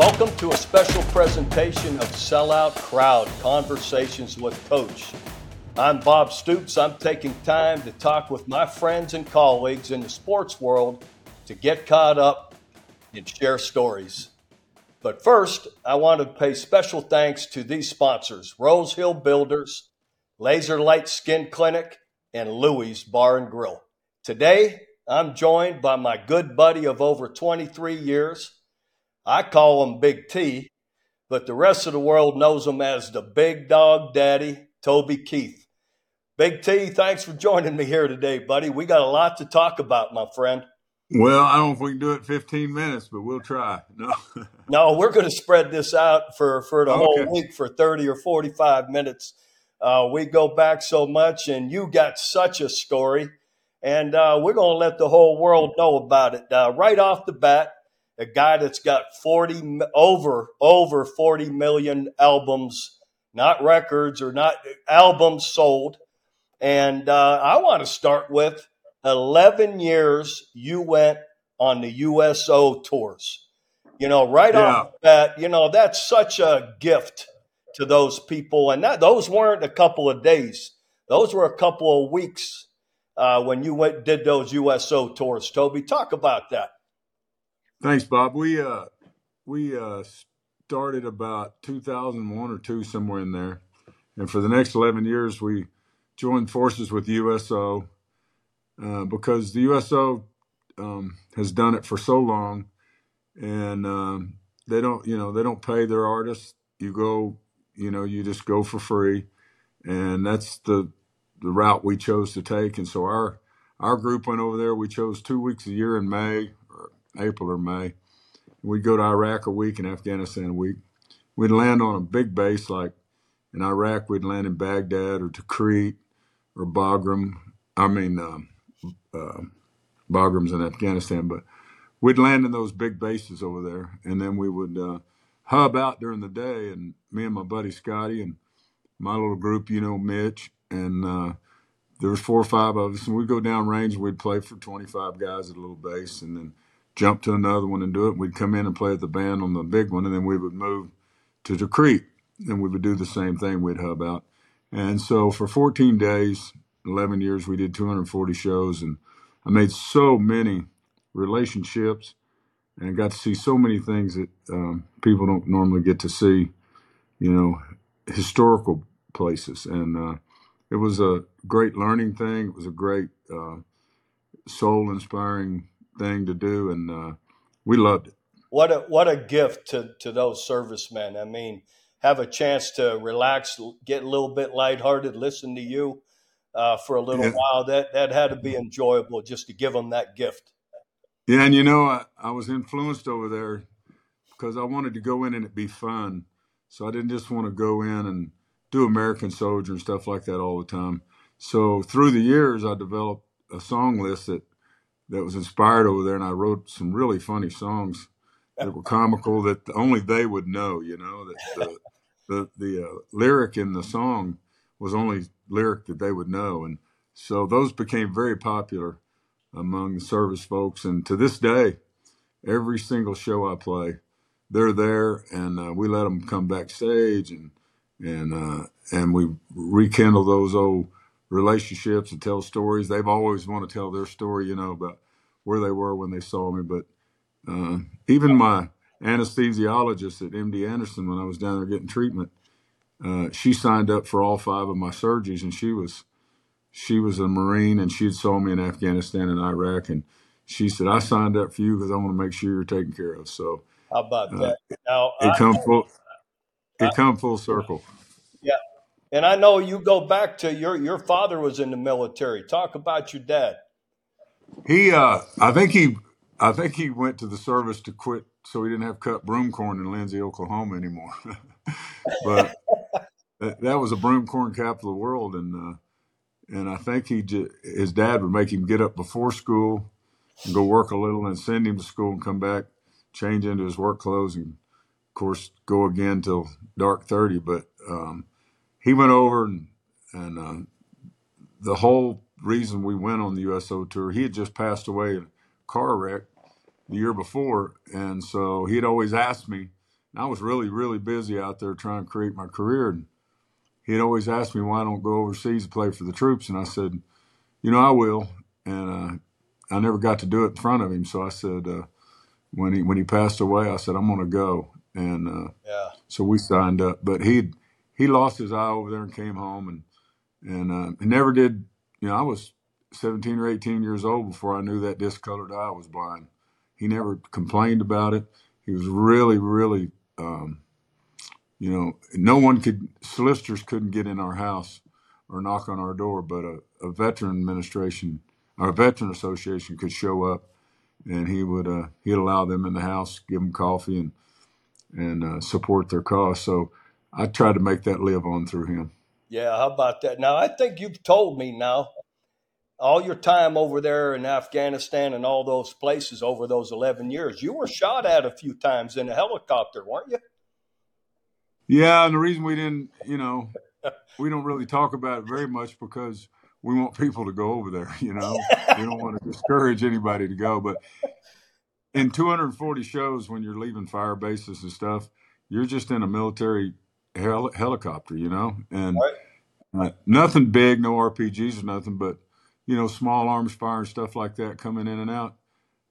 Welcome to a special presentation of Sellout Crowd Conversations with Coach. I'm Bob Stoops. I'm taking time to talk with my friends and colleagues in the sports world to get caught up and share stories. But first, I want to pay special thanks to these sponsors Rose Hill Builders, Laser Light Skin Clinic, and Louis Bar and Grill. Today, I'm joined by my good buddy of over 23 years. I call him Big T, but the rest of the world knows him as the Big Dog Daddy, Toby Keith. Big T, thanks for joining me here today, buddy. We got a lot to talk about, my friend. Well, I don't know if we can do it 15 minutes, but we'll try. No. no, we're going to spread this out for, for the okay. whole week for 30 or 45 minutes. Uh, we go back so much, and you got such a story, and uh, we're going to let the whole world know about it. Uh, right off the bat, a guy that's got 40 over over 40 million albums, not records or not albums sold. And uh, I want to start with 11 years you went on the USO tours. You know, right yeah. off the bat, you know, that's such a gift to those people. And that those weren't a couple of days. Those were a couple of weeks uh, when you went did those USO tours. Toby, talk about that. Thanks, Bob. We uh, we uh, started about 2001 or two somewhere in there, and for the next 11 years we joined forces with USO uh, because the USO um, has done it for so long, and um, they don't, you know, they don't pay their artists. You go, you know, you just go for free, and that's the the route we chose to take. And so our our group went over there. We chose two weeks a year in May April or May. We'd go to Iraq a week and Afghanistan a week. We'd land on a big base like in Iraq. We'd land in Baghdad or Tikrit or Bagram. I mean, um, uh, Bagrams in Afghanistan, but we'd land in those big bases over there, and then we would uh, hub out during the day. And me and my buddy Scotty and my little group, you know, Mitch, and uh, there was four or five of us, and we'd go down range. We'd play for 25 guys at a little base, and then jump to another one and do it. We'd come in and play at the band on the big one, and then we would move to the creek, and we would do the same thing. We'd hub out, and so for 14 days, 11 years, we did 240 shows, and I made so many relationships and got to see so many things that um, people don't normally get to see, you know, historical places. And uh, it was a great learning thing. It was a great uh, soul inspiring thing to do, and uh, we loved it. What a what a gift to to those servicemen. I mean, have a chance to relax, get a little bit lighthearted, listen to you uh, for a little yeah. while. That that had to be enjoyable just to give them that gift. Yeah, and you know, I, I was influenced over there because I wanted to go in and it be fun. So I didn't just want to go in and do American Soldier and stuff like that all the time. So through the years, I developed a song list that that was inspired over there, and I wrote some really funny songs that were comical that only they would know. You know that the the, the uh, lyric in the song was only lyric that they would know. And so those became very popular among the service folks. And to this day, every single show I play, they're there, and uh, we let them come backstage, and and uh, and we rekindle those old relationships and tell stories. They've always want to tell their story, you know, about where they were when they saw me. But uh, even my anesthesiologist at MD Anderson, when I was down there getting treatment, uh, she signed up for all five of my surgeries, and she was she was a Marine, and she had saw me in Afghanistan and Iraq, and she said, "I signed up for you because I want to make sure you're taken care of." So how about uh, that? Now it I, come full it I, come full circle. And I know you go back to your your father was in the military. Talk about your dad. He, uh, I think he, I think he went to the service to quit so he didn't have cut broom corn in Lindsay, Oklahoma anymore. but that, that was a broom corn capital of the world, and uh, and I think he j- his dad would make him get up before school and go work a little, and send him to school and come back, change into his work clothes, and of course go again till dark thirty. But um, he went over and and uh, the whole reason we went on the USO tour, he had just passed away in a car wreck the year before, and so he had always asked me And I was really, really busy out there trying to create my career. And he'd always ask me why I don't go overseas to play for the troops. And I said, you know, I will. And uh, I never got to do it in front of him. So I said, uh, when he when he passed away, I said, I'm going to go. And uh, yeah. so we signed up. But he he lost his eye over there and came home and and uh, he never did. You know, I was 17 or 18 years old before I knew that discolored eye was blind. He never complained about it. He was really, really, um, you know, no one could, solicitors couldn't get in our house or knock on our door, but a, a veteran administration a veteran association could show up and he would, uh, he'd allow them in the house, give them coffee and, and uh, support their cause. So I tried to make that live on through him. Yeah, how about that? Now, I think you've told me now all your time over there in Afghanistan and all those places over those 11 years, you were shot at a few times in a helicopter, weren't you? Yeah, and the reason we didn't, you know, we don't really talk about it very much because we want people to go over there, you know. we don't want to discourage anybody to go, but in 240 shows when you're leaving fire bases and stuff, you're just in a military hel- helicopter, you know, and right. uh, nothing big, no RPGs or nothing, but you know, small arms fire and stuff like that coming in and out.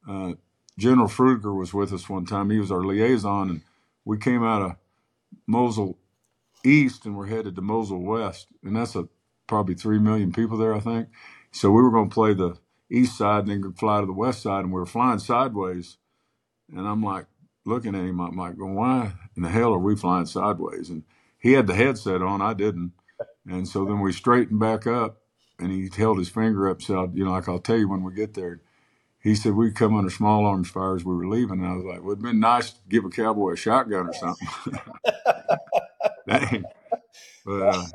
Uh, General Fruger was with us one time. He was our liaison, and we came out of Mosul East and we're headed to Mosul West, and that's a probably three million people there, I think. So we were going to play the east side and then fly to the west side, and we were flying sideways. And I'm like looking at him, I'm like, well, why in the hell are we flying sideways? And he had the headset on, I didn't. And so then we straightened back up, and he held his finger up, said, you know, like I'll tell you when we get there. He said we'd come under small arms fire as we were leaving. And I was like, well, it'd been nice to give a cowboy a shotgun or something. Dang. But uh,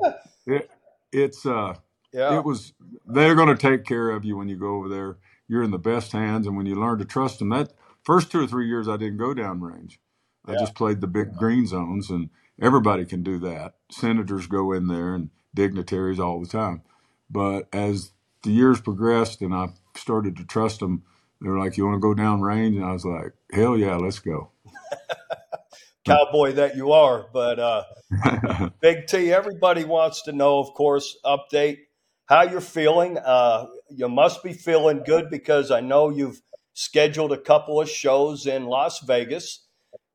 it, it's, uh, yeah. it was, they're going to take care of you when you go over there. You're in the best hands. And when you learn to trust them, that first two or three years, I didn't go down range. I yeah. just played the big green zones, and everybody can do that. Senators go in there and dignitaries all the time. But as the years progressed and I started to trust them, they were like, "You want to go down range?" And I was like, "Hell yeah, let's go." Cowboy that you are, but uh, Big T. Everybody wants to know, of course, update how you're feeling. Uh, you must be feeling good because I know you've scheduled a couple of shows in Las Vegas.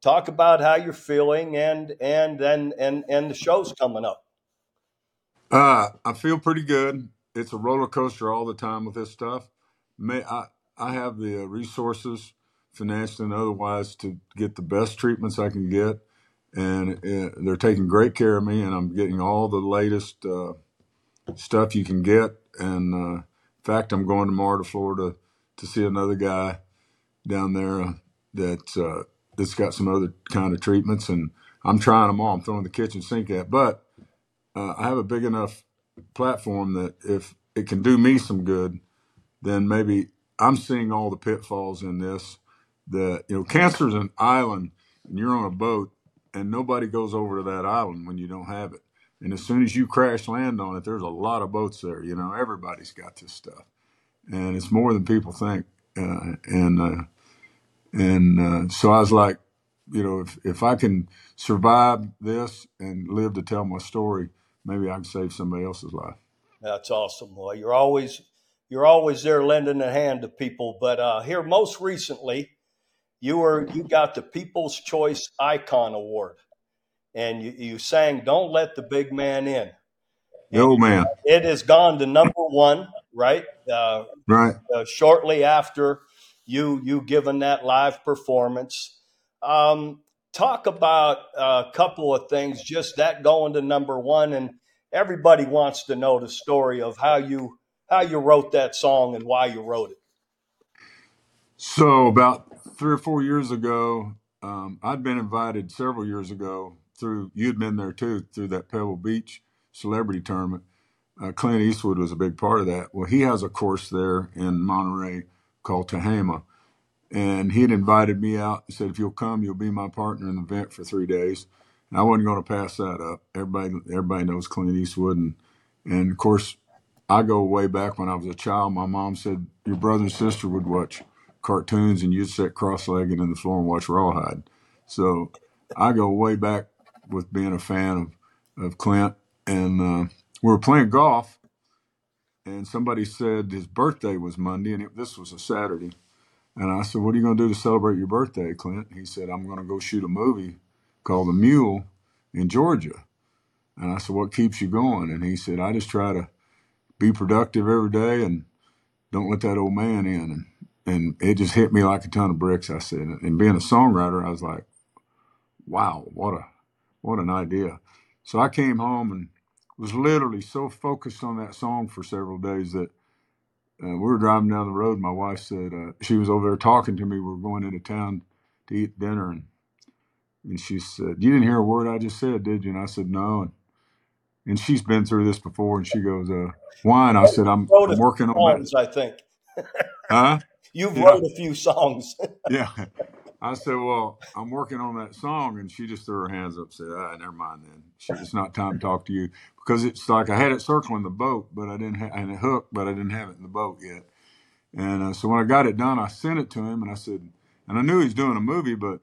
Talk about how you're feeling and and then and and the shows coming up. Uh, I feel pretty good. It's a roller coaster all the time with this stuff. May I, I have the resources, financially and otherwise, to get the best treatments I can get, and they're taking great care of me, and I'm getting all the latest uh, stuff you can get. And uh, in fact, I'm going tomorrow to Florida to see another guy down there uh, that uh, that's got some other kind of treatments, and I'm trying them all. I'm throwing the kitchen sink at, but uh, I have a big enough platform that if it can do me some good, then maybe I'm seeing all the pitfalls in this. That you know, cancer is an island, and you're on a boat, and nobody goes over to that island when you don't have it. And as soon as you crash land on it, there's a lot of boats there. You know, everybody's got this stuff, and it's more than people think. Uh, and uh, and uh, so I was like, you know, if if I can survive this and live to tell my story, maybe I can save somebody else's life. That's awesome. Well, you're always you're always there lending a hand to people. But uh, here, most recently, you were you got the People's Choice Icon Award, and you, you sang "Don't Let the Big Man In." No man. It has gone to number one, right? Uh, right. Uh, shortly after you you given that live performance. Um, talk about a couple of things, just that going to number one, and everybody wants to know the story of how you how you wrote that song and why you wrote it. So about three or four years ago, um, I'd been invited several years ago through you'd been there too through that Pebble Beach celebrity tournament. Uh, Clint Eastwood was a big part of that. Well, he has a course there in Monterey called Tehama, and he had invited me out. He said, "If you'll come, you'll be my partner in the event for three days." And I wasn't going to pass that up. Everybody, everybody knows Clint Eastwood, and and of course, I go way back when I was a child. My mom said your brother and sister would watch cartoons, and you'd sit cross-legged in the floor and watch Rawhide. So I go way back with being a fan of, of Clint. And uh, we were playing golf, and somebody said his birthday was Monday, and it, this was a Saturday. And I said, What are you going to do to celebrate your birthday, Clint? He said, I'm going to go shoot a movie called The Mule in Georgia. And I said, What keeps you going? And he said, I just try to be productive every day and don't let that old man in. And, and it just hit me like a ton of bricks, I said. And being a songwriter, I was like, wow, what a what an idea. So I came home and was literally so focused on that song for several days that uh, we were driving down the road. My wife said uh, she was over there talking to me. We were going into town to eat dinner, and and she said, "You didn't hear a word I just said, did you?" And I said, "No." And, and she's been through this before, and she goes, uh, "Why?" And I said, "I'm, I'm working on that." I think. huh? You've yeah. wrote a few songs. yeah. I said, "Well, I'm working on that song," and she just threw her hands up, and said, "Ah, never mind then. She, it's not time to talk to you because it's like I had it circling the boat, but I didn't have and it hooked, but I didn't have it in the boat yet." And uh, so when I got it done, I sent it to him, and I said, and I knew he was doing a movie, but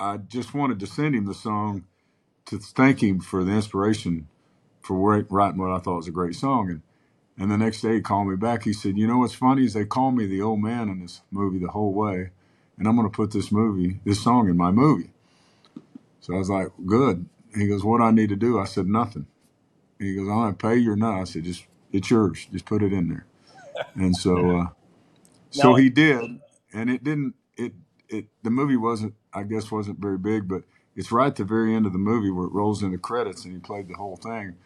I just wanted to send him the song to thank him for the inspiration for writing what I thought was a great song. And and the next day he called me back. He said, "You know what's funny is they call me the old man in this movie the whole way." and I'm going to put this movie, this song in my movie. So I was like, good. He goes, what do I need to do? I said, nothing. He goes, I to pay you or not. I said, just, it's yours. Just put it in there. And so, uh, so he did. And it didn't, it, it, the movie wasn't, I guess, wasn't very big, but it's right at the very end of the movie where it rolls into credits and he played the whole thing.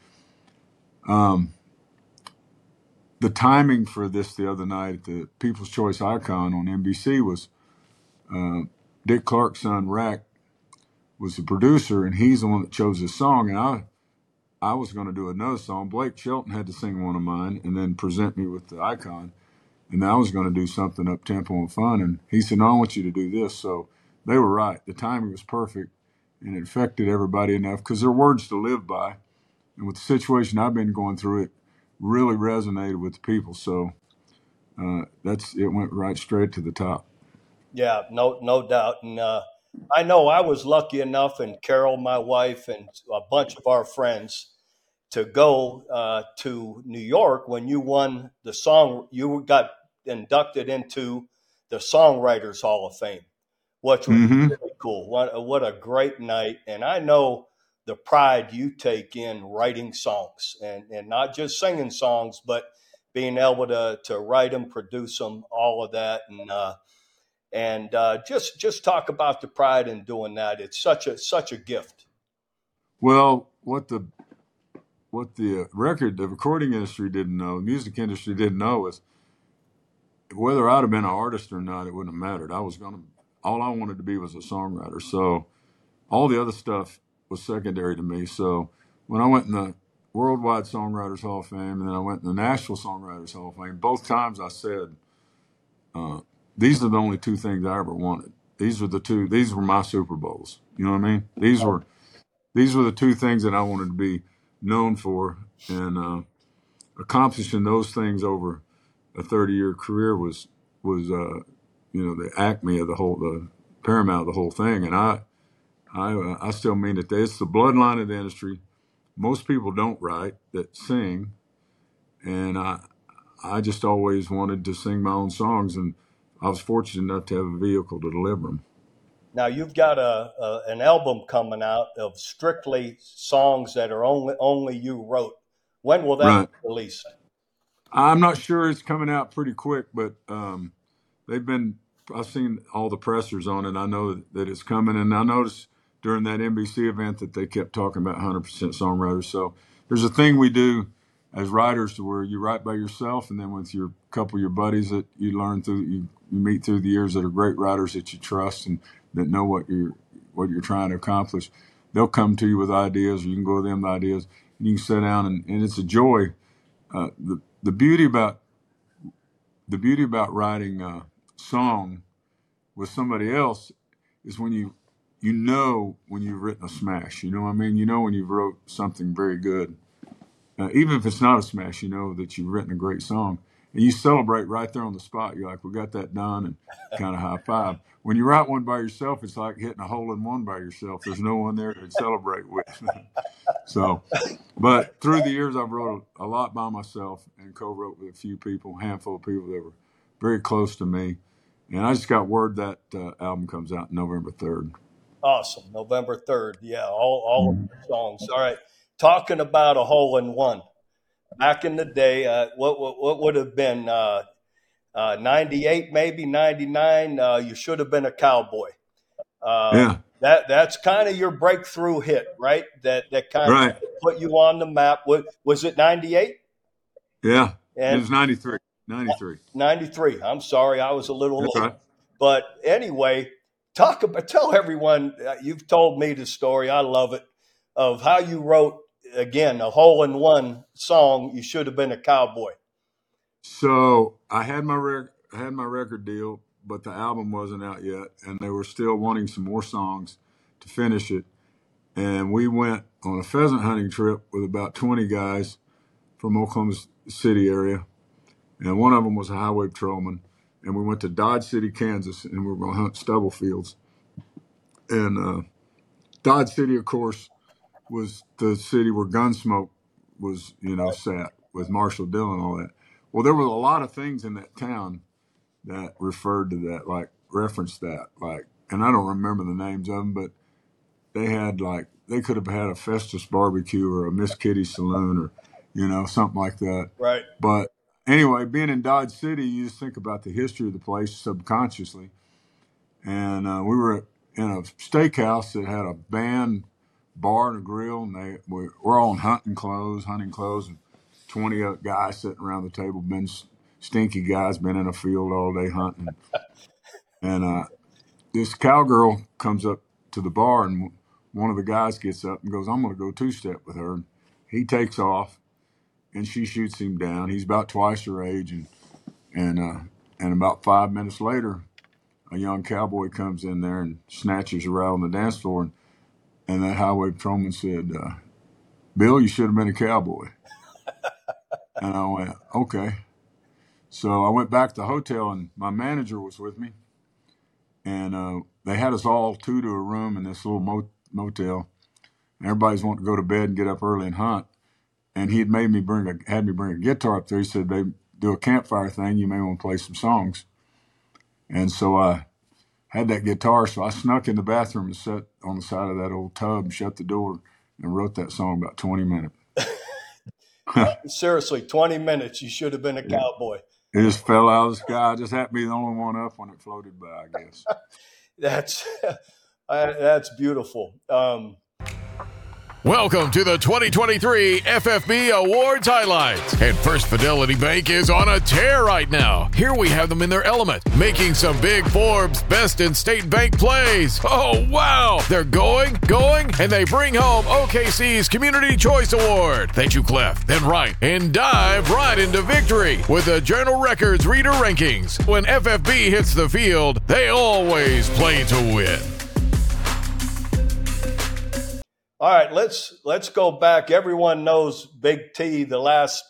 Um, the timing for this the other night at the People's Choice Icon on NBC was uh, Dick Clark's son RAC was the producer, and he's the one that chose this song. And I, I was going to do another song. Blake Shelton had to sing one of mine, and then present me with the icon. And I was going to do something up tempo and fun. And he said, "No, I want you to do this." So they were right. The timing was perfect, and it affected everybody enough because they're words to live by. And with the situation I've been going through, it really resonated with the people. So uh, that's it went right straight to the top. Yeah, no, no doubt. And uh, I know I was lucky enough, and Carol, my wife, and a bunch of our friends, to go uh, to New York when you won the song. You got inducted into the Songwriters Hall of Fame, which was mm-hmm. really cool. What what a great night! And I know the pride you take in writing songs, and and not just singing songs, but being able to to write them, produce them, all of that, and uh, and uh, just just talk about the pride in doing that. It's such a such a gift. Well, what the what the record, the recording industry didn't know, the music industry didn't know is whether I'd have been an artist or not, it wouldn't have mattered. I was gonna, all I wanted to be was a songwriter. So all the other stuff was secondary to me. So when I went in the Worldwide Songwriters Hall of Fame and then I went in the National Songwriters Hall of Fame, both times I said, uh, these are the only two things I ever wanted. These were the two. These were my Super Bowls. You know what I mean? These were these were the two things that I wanted to be known for, and uh, accomplishing those things over a thirty year career was was uh, you know the acme of the whole the paramount of the whole thing. And I I uh, I still mean that it's the bloodline of the industry. Most people don't write that sing, and I I just always wanted to sing my own songs and I was fortunate enough to have a vehicle to deliver them. Now you've got a, a, an album coming out of strictly songs that are only only you wrote. When will that right. be released? I'm not sure. It's coming out pretty quick, but um, they've been. I've seen all the pressers on it. I know that, it's coming, and I noticed during that NBC event that they kept talking about 100% songwriters. So there's a thing we do as writers to where you write by yourself, and then with your couple of your buddies that you learn through you you meet through the years that are great writers that you trust and that know what you're what you're trying to accomplish. They'll come to you with ideas, or you can go to them with ideas, and you can sit down and, and it's a joy. Uh, the the beauty about the beauty about writing a song with somebody else is when you you know when you've written a smash. You know what I mean? You know when you've wrote something very good. Uh, even if it's not a smash, you know that you've written a great song. And you celebrate right there on the spot. You're like, we got that done, and kind of high five. When you write one by yourself, it's like hitting a hole in one by yourself. There's no one there to celebrate with. so, but through the years, I've wrote a, lot by myself and co-wrote with a few people, a handful of people that were very close to me. And I just got word that uh, album comes out November 3rd. Awesome. November 3rd. Yeah, all, all mm-hmm. of the songs. All right. Talking about a hole in one. Back in the day, uh, what, what, what would have been uh, uh, 98, maybe 99? Uh, you should have been a cowboy. Uh, yeah. That, that's kind of your breakthrough hit, right? That that kind right. of put you on the map. Was, was it 98? Yeah. And it was 93. 93. 93. I'm sorry, I was a little That's late. Right. But anyway, talk about tell everyone uh, you've told me the story. I love it of how you wrote again a hole in one song. You should have been a cowboy. So I had my rec- I had my record deal, but the album wasn't out yet, and they were still wanting some more songs to finish it. And we went on a pheasant hunting trip with about 20 guys from Oklahoma City area and one of them was a highway patrolman. And we went to Dodge City, Kansas, and we were going to hunt stubble fields. And uh, Dodge City, of course, was the city where Gunsmoke was, you know, set with Marshall Dillon and all that. Well, there were a lot of things in that town that referred to that, like referenced that, like, and I don't remember the names of them, but they had like they could have had a Festus barbecue or a Miss Kitty saloon or you know something like that. Right. But anyway, being in Dodge City, you just think about the history of the place subconsciously. And uh, we were in a steakhouse that had a band, bar, and a grill, and they were, we're all in hunting clothes, hunting clothes, and 20 guys sitting around the table, been stinky guys, been in a field all day hunting. and uh, this cowgirl comes up to the bar, and one of the guys gets up and goes, I'm going to go two step with her. He takes off and she shoots him down. He's about twice her age, and and uh, and about five minutes later, a young cowboy comes in there and snatches her out on the dance floor, and, that highway patrolman said, uh, "Bill, you should have been a cowboy." and I went, "Okay." So I went back to the hotel, and my manager was with me, and uh, they had us all two to a room in this little motel. And Everybody's wanting to go to bed and get up early and hunt and he had made me bring a had me bring a guitar up there. He said they do a campfire thing. You may want to play some songs. And so I had that guitar, so I snuck in the bathroom and sat on the side of that old tub, and shut the door, and wrote that song about twenty minutes. Seriously, twenty minutes. You should have been a yeah. cowboy. It just fell out of the sky. I just happened to be the only one up when it floated by. I guess. that's that's beautiful. Um, Welcome to the 2023 FFB Awards highlights. And First Fidelity Bank is on a tear right now. Here we have them in their element, making some big Forbes Best in State Bank plays. Oh, wow! They're going, going, and they bring home OKC's Community Choice Award. Thank you, Clef, then right, and dive right into victory with the Journal Records Reader Rankings. When FFB hits the field, they always play to win. All right, let's let's go back. Everyone knows Big T the last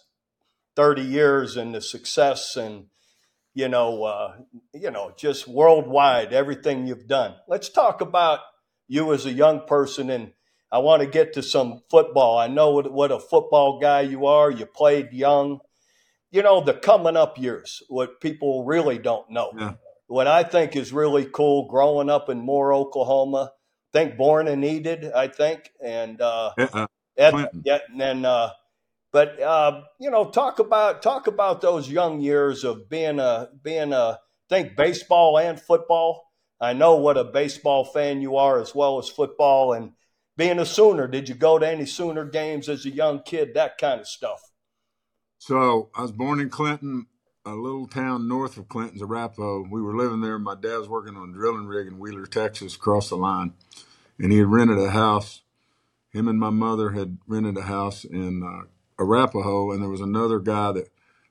30 years and the success and you know uh, you know just worldwide everything you've done. Let's talk about you as a young person and I want to get to some football. I know what, what a football guy you are. You played young. You know the coming up years, what people really don't know. Yeah. What I think is really cool growing up in Moore, Oklahoma think born and needed, I think, and uh, uh, Ed, yeah, and then, uh, but uh, you know, talk about talk about those young years of being a being a think baseball and football. I know what a baseball fan you are as well as football, and being a Sooner. Did you go to any Sooner games as a young kid? That kind of stuff. So I was born in Clinton, a little town north of Clinton's Arapaho. We were living there. My dad was working on a drilling rig in Wheeler, Texas, across the line and he had rented a house. Him and my mother had rented a house in uh, Arapaho, and there was another guy that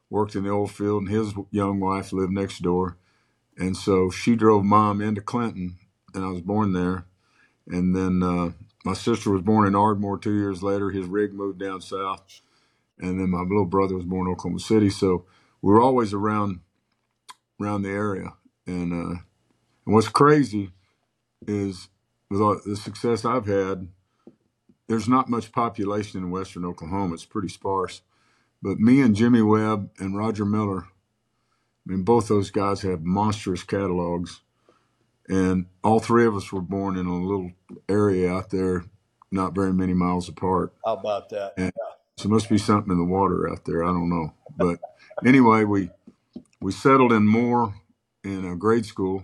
worked in the oil field, and his young wife lived next door. And so she drove mom into Clinton, and I was born there. And then uh, my sister was born in Ardmore two years later. His rig moved down south. And then my little brother was born in Oklahoma City. So were always around around the area. And, uh, and what's crazy is with all the success I've had, there's not much population in western Oklahoma. It's pretty sparse. But me and Jimmy Webb and Roger Miller, I mean, both those guys have monstrous catalogs. And all three of us were born in a little area out there, not very many miles apart. How about that? And. So must be something in the water out there. I don't know. But anyway, we we settled in Moore in a grade school.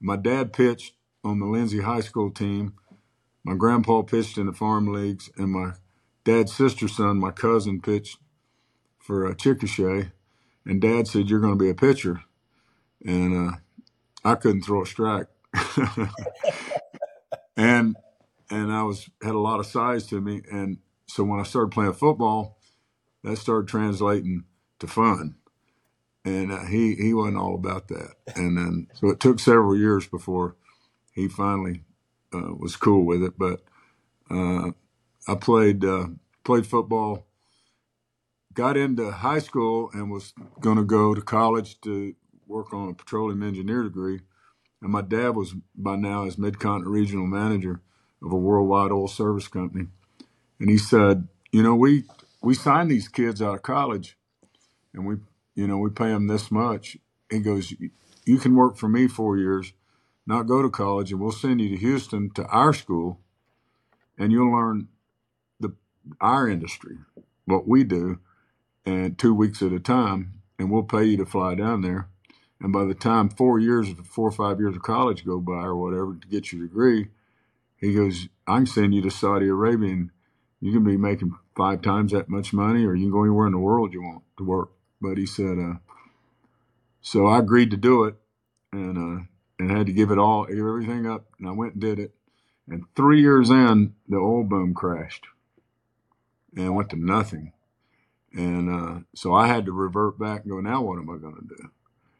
My dad pitched on the Lindsay High School team. My grandpa pitched in the farm leagues, and my dad's sister son, my cousin, pitched for a uh, Chickasha. And dad said, You're going to be a pitcher. And uh, I couldn't throw a strike. and and I was had a lot of size to me. And so when I started playing football, that started translating to fun and uh, he he wasn't all about that. And then so it took several years before he finally uh, was cool with it. But uh, I played uh, played football, got into high school, and was going to go to college to work on a petroleum engineer degree. And my dad was by now as mid-continent regional manager of a worldwide oil service company, and he said, "You know, we we signed these kids out of college." and we you know, we pay them this much. He goes, you can work for me four years, not go to college, and we'll send you to Houston to our school, and you'll learn the our industry, what we do, and two weeks at a time, and we'll pay you to fly down there. And by the time four years, four or five years of college go by or whatever to get your degree, he goes, I can send you to Saudi Arabia and you can be making five times that much money or you can go anywhere in the world you want to work. But he said, uh, so I agreed to do it and, uh, and had to give it all, give everything up. And I went and did it. And three years in, the oil boom crashed and went to nothing. And uh, so I had to revert back and go, now what am I going to do?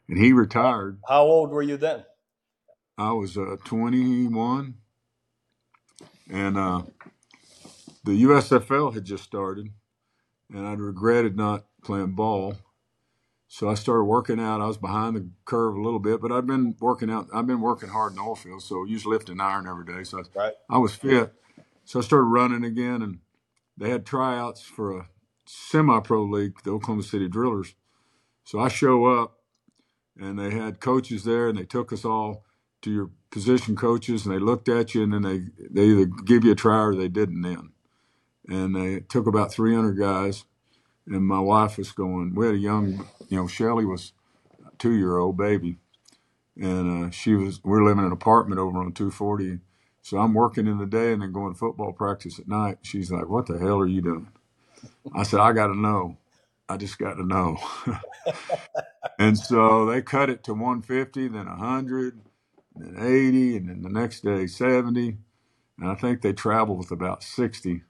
And he retired. How old were you then? I was uh, 21. And uh, the USFL had just started. And I'd regretted not playing ball. So I started working out. I was behind the curve a little bit, but I've been working out. I've been working hard in the oil field, so use lifting iron every day. So I, right. I was fit. So I started running again, and they had tryouts for a semi-pro league, the Oklahoma City Drillers. So I show up, and they had coaches there, and they took us all to your position coaches, and they looked at you, and then they they either give you a try or they didn't. Then, and they took about 300 guys and my wife was going. We had a young, you know, Shelly was a two year old baby, and uh, she was. We are living in an apartment over on 240. So I'm working in the day and then going to football practice at night. She's like, "What the hell are you doing?" I said, "I got to know. I just got to know." and so they cut it to 150, then 100, then 80, and then the next day 70. And I think they traveled with about 60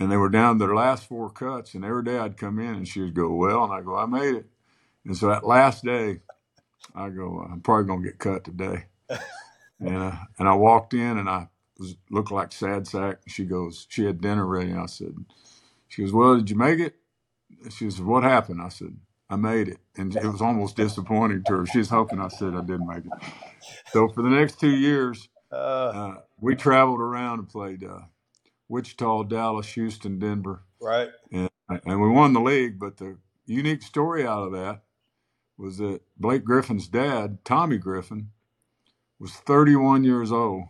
and they were down their last four cuts. And every day I'd come in and she would go, Well, and I go, I made it. And so that last day, I go, I'm probably going to get cut today. and, uh, and I walked in and I was looked like sad sack. She goes, She had dinner ready. And I said, She goes, Well, did you make it? She said, What happened? I said, I made it. And it was almost disappointing to her. She was hoping I said I didn't make it. So for the next two years, uh, uh we traveled around and played uh, Wichita, Dallas, Houston, Denver. Right. And, and we won the league. But the unique story out of that was that Blake Griffin's dad, Tommy Griffin, was 31 years old.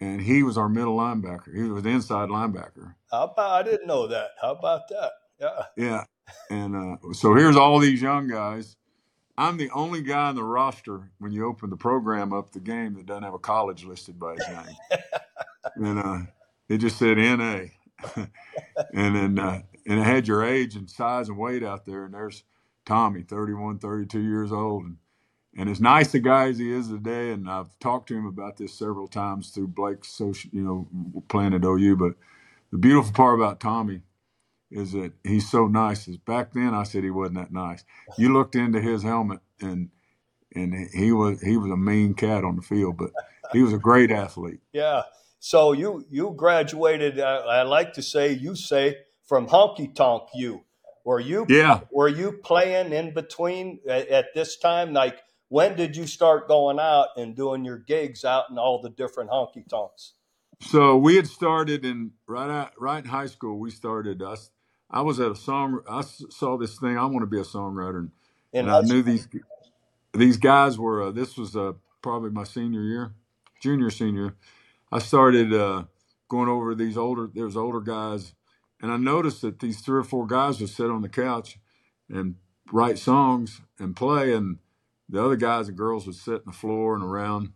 And he was our middle linebacker. He was the inside linebacker. How about, I didn't know that. How about that? Yeah. Yeah. And uh, so here's all these young guys. I'm the only guy in the roster when you open the program up the game that doesn't have a college listed by his name. and uh, it just said NA. and then uh, and it had your age and size and weight out there. And there's Tommy, 31, 32 years old. And, and as nice a guy as he is today, and I've talked to him about this several times through Blake's social, you know, playing at OU. But the beautiful part about Tommy is that he's so nice. As back then, I said he wasn't that nice. You looked into his helmet, and and he was he was a mean cat on the field, but he was a great athlete. Yeah, so you you graduated. Uh, I like to say you say from honky tonk you, Were you Yeah. were you playing in between at, at this time? Like when did you start going out and doing your gigs out in all the different honky tonks? So we had started in right at, right in high school. We started. us. I was at a song. I saw this thing. I want to be a songwriter, and, and I knew these these guys were. Uh, this was uh, probably my senior year, junior senior. I started uh, going over these older. There was older guys, and I noticed that these three or four guys would sit on the couch and write songs and play, and the other guys and girls would sit on the floor and around,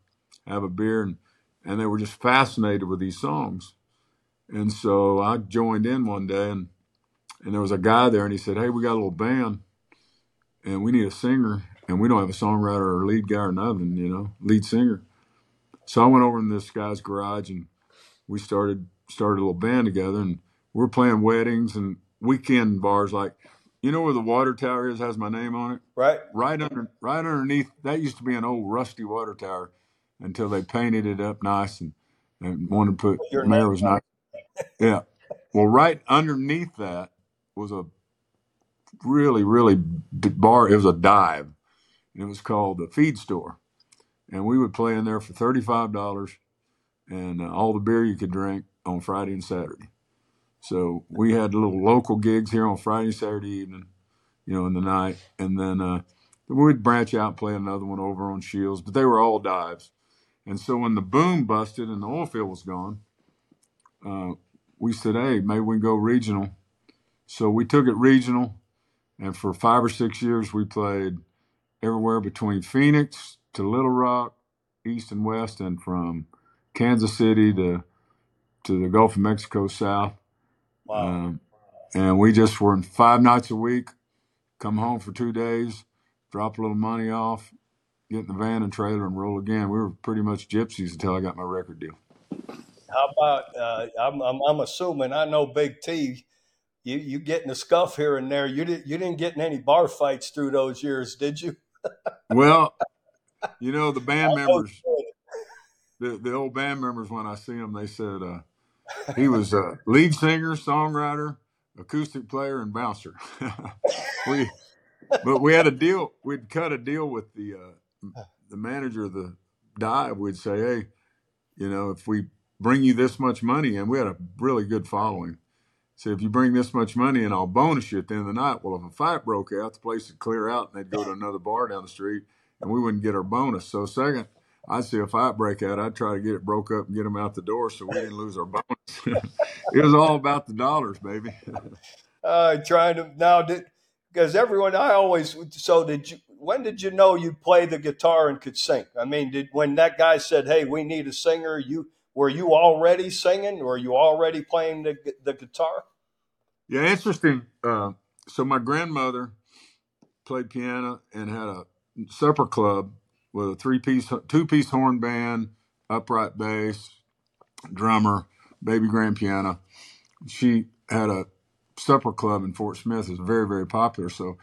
have a beer, and and they were just fascinated with these songs. And so I joined in one day, and and there was a guy there, and he said, "Hey, we got a little band, and we need a singer, and we don't have a songwriter or lead guy or nothing, you know, lead singer." So I went over in this guy's garage, and we started started a little band together, and we we're playing weddings and weekend bars, like you know where the water tower is, has my name on it? Right? right under right underneath that used to be an old rusty water tower until they painted it up nice and and wanted to put Your mayor name was not yeah. Well right underneath that was a really really bar. It was a dive and it was called the feed store and we would play in there for $35 and uh, all the beer you could drink on friday and saturday so we had little local gigs here on friday and saturday evening you know in the night and then uh we'd branch out and play another one over on Shields, but they were all dives. And so when the boom busted and the oil field was gone, uh, we said, hey, maybe we can go regional. So we took it regional, and for five or six years, we played everywhere between Phoenix to Little Rock, east and west, and from Kansas City to to the Gulf of Mexico south. Wow. Um, and we just were in five nights a week, come home for two days, drop a little money off, get in the van and trailer and roll again. We were pretty much gypsies until I got my record deal. How about? Uh, I'm, I'm I'm assuming I know Big T. You you getting a scuff here and there. You didn't you didn't get in any bar fights through those years, did you? Well, you know, the band members, the, the old band members, when I see them, they said uh, he was a lead singer, songwriter, acoustic player, and bouncer. we, but we had a deal. We'd cut a deal with the uh, the manager of the dive. We'd say, hey, you know, if we bring you this much money, and we had a really good following. So if you bring this much money, and I'll bonus you at the end of the night. Well, if a fight broke out, the place would clear out, and they'd go to another bar down the street, and we wouldn't get our bonus. So second, I'd see a fight break out, I'd try to get it broke up and get them out the door, so we didn't lose our bonus. it was all about the dollars, baby. uh, trying to now did because everyone I always so did you when did you know you play the guitar and could sing? I mean, did when that guy said, "Hey, we need a singer," you were you already singing? Were you already playing the the guitar? Yeah, interesting. Uh, so my grandmother played piano and had a supper club with a three piece, two piece horn band, upright bass, drummer, baby grand piano. She had a supper club in Fort Smith. It was very, very popular. So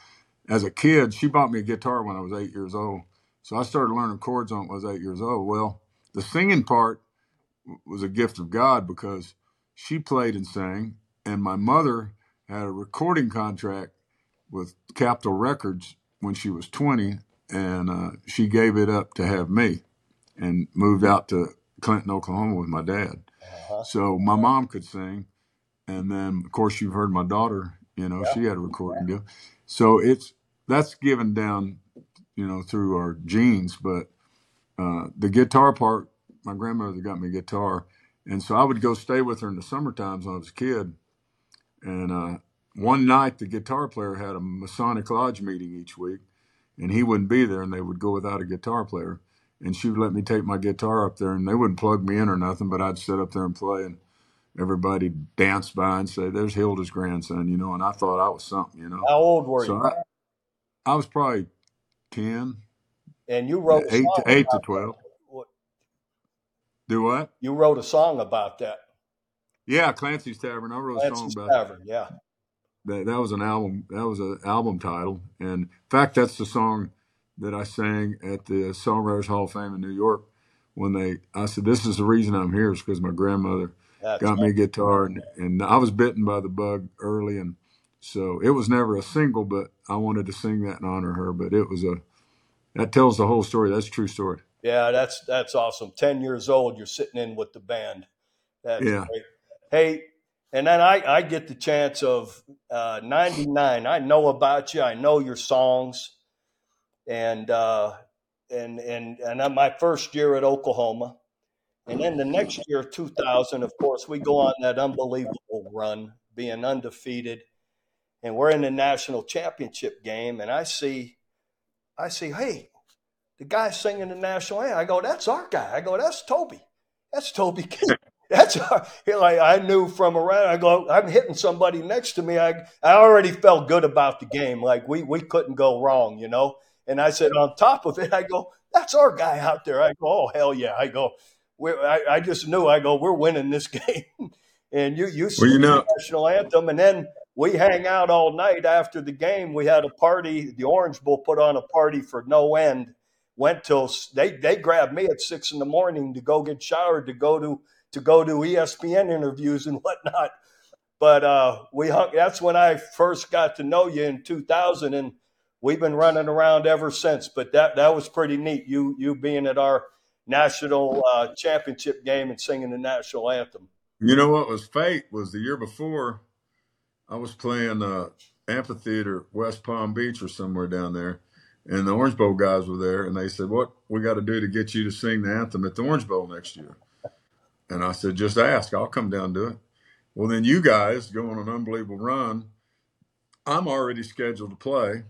as a kid, she bought me a guitar when I was eight years old. So I started learning chords when I was eight years old. Well, the singing part was a gift of God because she played and sang, and my mother had a recording contract with Capitol Records when she was 20, and uh, she gave it up to have me and moved out to Clinton, Oklahoma with my dad. Uh-huh. So my mom could sing, and then of course you've heard my daughter. You know, Yeah. she had a recording deal. So it's that's given down, you know, through our genes. But uh, the guitar part, my grandmother got me a guitar, and so I would go stay with her in the summer times when I was a kid. And uh, one night, the guitar player had a Masonic Lodge meeting each week, and he wouldn't be there, and they would go without a guitar player. And she would let me take my guitar up there, and they wouldn't plug me in or nothing, but I'd sit up there and play, and everybody danced by and say, "There's Hilda's grandson," you know. And I thought I was something, you know. How old were So you? I, I was probably ten, And you wrote eight to eight to twelve. what- Do what? You wrote a song about that. Yeah, Clancy's Tavern. I wrote a song Clancy's about Tavern. Yeah. That. That was an album. That was an album title, and in fact, that's the song that I sang at the Songwriters Hall of Fame in New York when they. I said, "This is the reason I'm here is because my grandmother That's got me a guitar, and, and I was bitten by the bug early, and So it was never a single, but I wanted to sing that and honor her. But it was a that tells the whole story. That's a true story. Yeah, that's that's awesome. Ten years old, you're sitting in with the band. That's yeah. Great. Hey, and then I, I get the chance of uh, 99. I know about you. I know your songs. And, uh, and, and, and my first year at Oklahoma. And then the next year, 2000, of course, we go on that unbelievable run, being undefeated. And we're in the national championship game. And I see, I see, hey, the guy singing the national anthem. I go, that's our guy. I go, that's Toby. That's Toby Keith. That's like I knew from around. I go, I'm hitting somebody next to me. I I already felt good about the game. Like we we couldn't go wrong, you know. And I said, on top of it, I go, that's our guy out there. I go, oh hell yeah. I go, we I, I just knew. I go, we're winning this game. and you you well, you know. the national anthem, and then we hang out all night after the game. We had a party. The Orange Bowl put on a party for no end. Went till they they grabbed me at six in the morning to go get showered to go to to go to ESPN interviews and whatnot. But uh, we hung, that's when I first got to know you in 2000, and we've been running around ever since. But that that was pretty neat. You you being at our national uh, championship game and singing the national anthem. You know what was fate was the year before. I was playing uh, amphitheater West Palm Beach or somewhere down there, and the Orange Bowl guys were there, and they said, "What we got to do to get you to sing the anthem at the Orange Bowl next year?" And I said, just ask. I'll come down to it. Well, then you guys go on an unbelievable run. I'm already scheduled to play.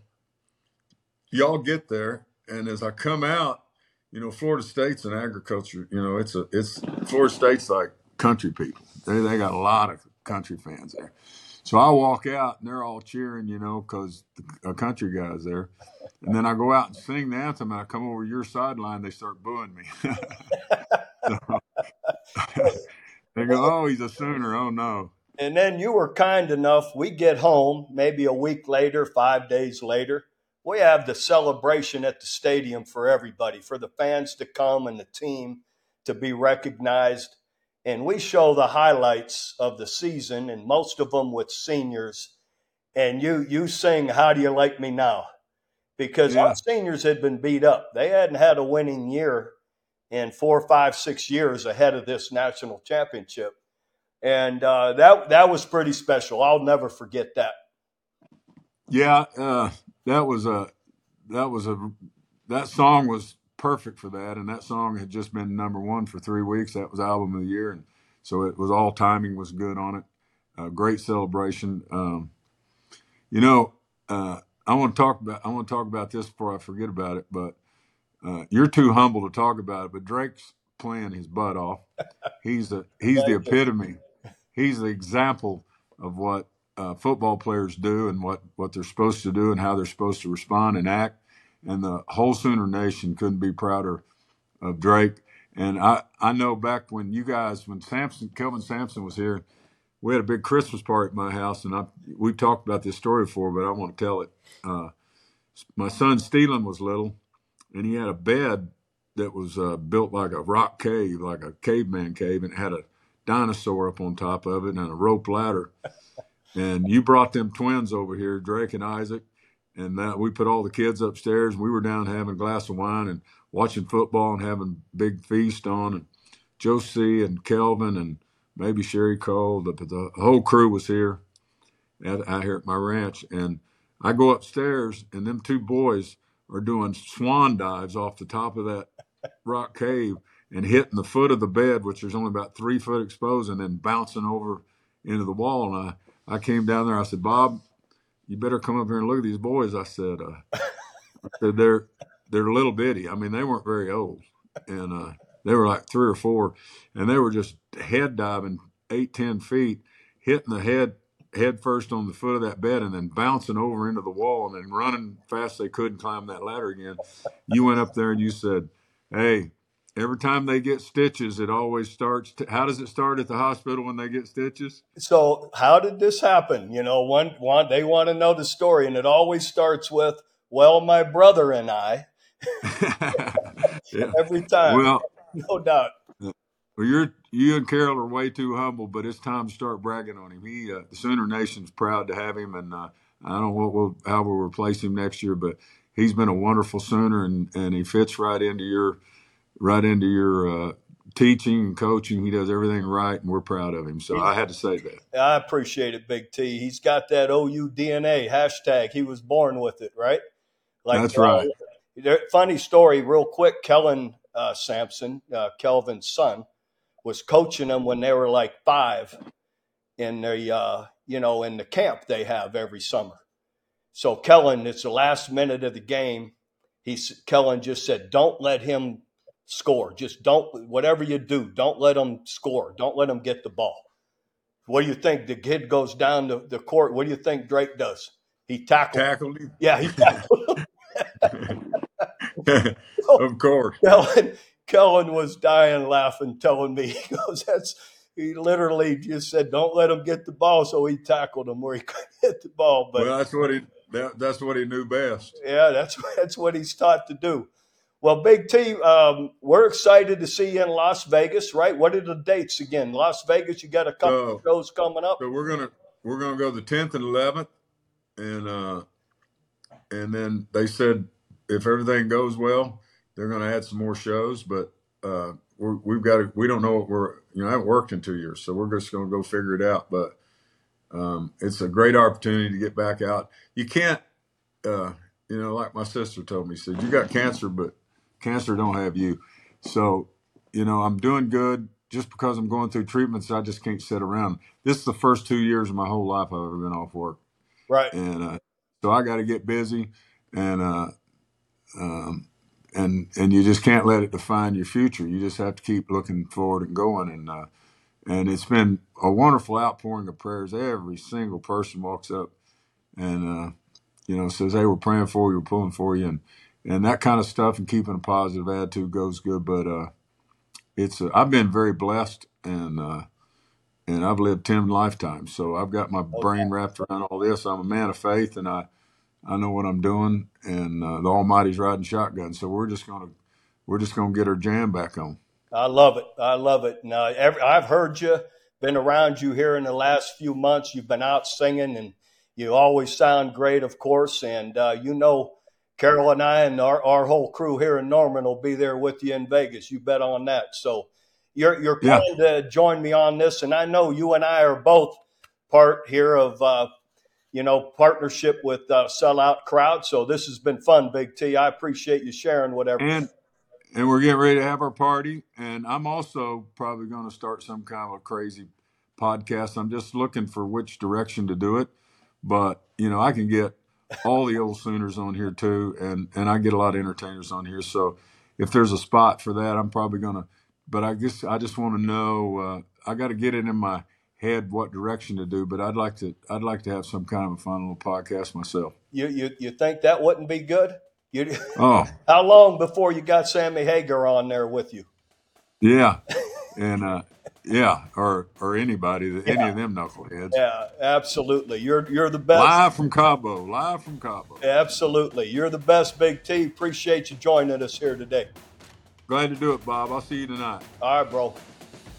Y'all get there, and as I come out, you know, Florida State's an agriculture. You know, it's a it's Florida State's like country people. They they got a lot of country fans there. So I walk out and they're all cheering, you know, because a country guy's there. And then I go out and sing the anthem, and I come over your sideline. They start booing me. so, they go, oh, he's a Sooner. Oh, no. And then you were kind enough. We get home maybe a week later, five days later. We have the celebration at the stadium for everybody, for the fans to come and the team to be recognized. And we show the highlights of the season, and most of them with seniors. And you you sing "How Do You Like Me Now?" because yeah. our seniors had been beat up. They hadn't had a winning year in four, five, six years ahead of this national championship, and uh, that that was pretty special. I'll never forget that. Yeah, uh, that was a that was a that song was perfect for that, and that song had just been number one for three weeks. That was album of the year, and so it was all timing was good on it. A great celebration. Um, you know, uh, I want to talk about I want to talk about this before I forget about it, but uh, you're too humble to talk about it, but Drake's playing his butt off. He's the he's the epitome. He's the example of what uh, football players do and what what they're supposed to do and how they're supposed to respond and act. And the whole Sooner Nation couldn't be prouder of Drake. And I I know back when you guys when Sampson Kelvin Sampson was here, we had a big Christmas party at my house, and I we talked about this story before, but I want to tell it. Uh, my son Stelen was little and he had a bed that was uh, built like a rock cave, like a caveman cave, and it had a dinosaur up on top of it and a rope ladder. and you brought them twins over here, Drake and Isaac, and that we put all the kids upstairs. And we were down having a glass of wine and watching football and having big feast on. And Josie and Kelvin and maybe Sherry Cole, the, the whole crew was here at, out here at my ranch. And I go upstairs, and them two boys are doing swan dives off the top of that rock cave and hitting the foot of the bed, which is only about three foot exposed, and then bouncing over into the wall. And I, I came down there. I said, Bob, you better come up here and look at these boys. I said, uh, I said they're they're little bitty. I mean, they weren't very old, and uh, they were like three or four, and they were just head diving eight ten feet, hitting the head head first on the foot of that bed and then bouncing over into the wall and then running fast they could and climb that ladder again. You went up there and you said, Hey, every time they get stitches, it always starts. To, how does it start at the hospital when they get stitches? So, how did this happen? You know, one, one they want to know the story, and it always starts with, "Well, my brother and I." yeah. Every time, well, no doubt. Well, you're you and Carol are way too humble, but it's time to start bragging on him. He, uh, the Sooner Nation's proud to have him, and uh, I don't know what we'll, how we'll replace him next year, but he's been a wonderful Sooner, and, and he fits right into your right into your uh, teaching and coaching. He does everything right, and we're proud of him. So I had to say that. I appreciate it, Big T. He's got that OU DNA hashtag. He was born with it, right? Like that's right. Uh, funny story, real quick. Kellen uh, Sampson, uh, Kelvin's son, was coaching them when they were like five in the uh, you know in the camp they have every summer. So Kellen, it's the last minute of the game. He's Kellen just said, "Don't let him score. Just don't whatever you do, don't let him score. Don't let him get the ball." What do you think? The kid goes down the, the court. What do you think Drake does? He tackled. Tackled him. Yeah, he tackled him. of course. Kellen, Kellen was dying laughing, telling me he goes, "That's." He literally just said, "Don't let him get the ball," so he tackled him where he couldn't hit the ball. But well, that's what he that, that's what he knew best. Yeah, that's that's what he's taught to do. Well, Big T, um, we're excited to see you in Las Vegas, right? What are the dates again? Las Vegas, you got a couple of shows coming up. So we're gonna we're gonna go the tenth and eleventh, and uh, and then they said if everything goes well, they're gonna add some more shows, but uh, we have got to, we don't know what we're, you know, I haven't worked in two years, so we're just going to go figure it out. But um, it's a great opportunity to get back out. You can't, uh, you know, like my sister told me, said, you got cancer, but cancer don't have you. So, you know, I'm doing good just because I'm going through treatments. I just can't sit around. This is the first two years of my whole life I've ever been off work. Right. And uh, so I got to get busy and, uh, um, and and you just can't let it define your future. You just have to keep looking forward and going. And uh, and it's been a wonderful outpouring of prayers. Every single person walks up and uh, you know says, "Hey, we're praying for you, we're pulling for you," and and that kind of stuff. And keeping a positive attitude goes good. But uh, it's uh, I've been very blessed and. Uh, and I've lived ten lifetimes, so I've got my brain wrapped around all this. I'm a man of faith, and I I know what I'm doing, and uh, the Almighty's riding shotgun. So we're just gonna we're just gonna get our jam back on. I love it. I love it. Now, every, I've heard you, been around you here in the last few months. You've been out singing, and you always sound great, of course. And uh, you know, Carol and I and our, our whole crew here in Norman will be there with you in Vegas. You bet on that. So you're you're yeah. to join me on this, and I know you and I are both part here of uh, you know, partnership with uh, Sellout Crowd. So this has been fun, Big T. I appreciate you sharing whatever. And and we're getting ready to have our party. And I'm also probably going to start some kind of a crazy podcast. I'm just looking for which direction to do it. But you know, I can get all the old Sooners on here too, and and I get a lot of entertainers on here. So if there's a spot for that, I'm probably going to. But I guess I just want to know. Uh, I got to get it in my head what direction to do, but I'd like to I'd like to have some kind of a fun little podcast myself. You you, you think that wouldn't be good? You, oh, how long before you got Sammy Hagar on there with you? Yeah, and uh, yeah, or or anybody, yeah. any of them knuckleheads. Yeah, absolutely. You're you're the best. Live from Cabo, live from Cabo. Absolutely, you're the best, Big T. Appreciate you joining us here today. Glad to do it, Bob. I'll see you tonight. All right, bro.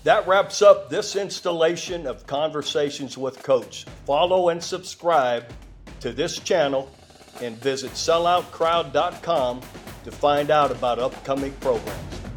That wraps up this installation of Conversations with Coach. Follow and subscribe to this channel and visit selloutcrowd.com to find out about upcoming programs.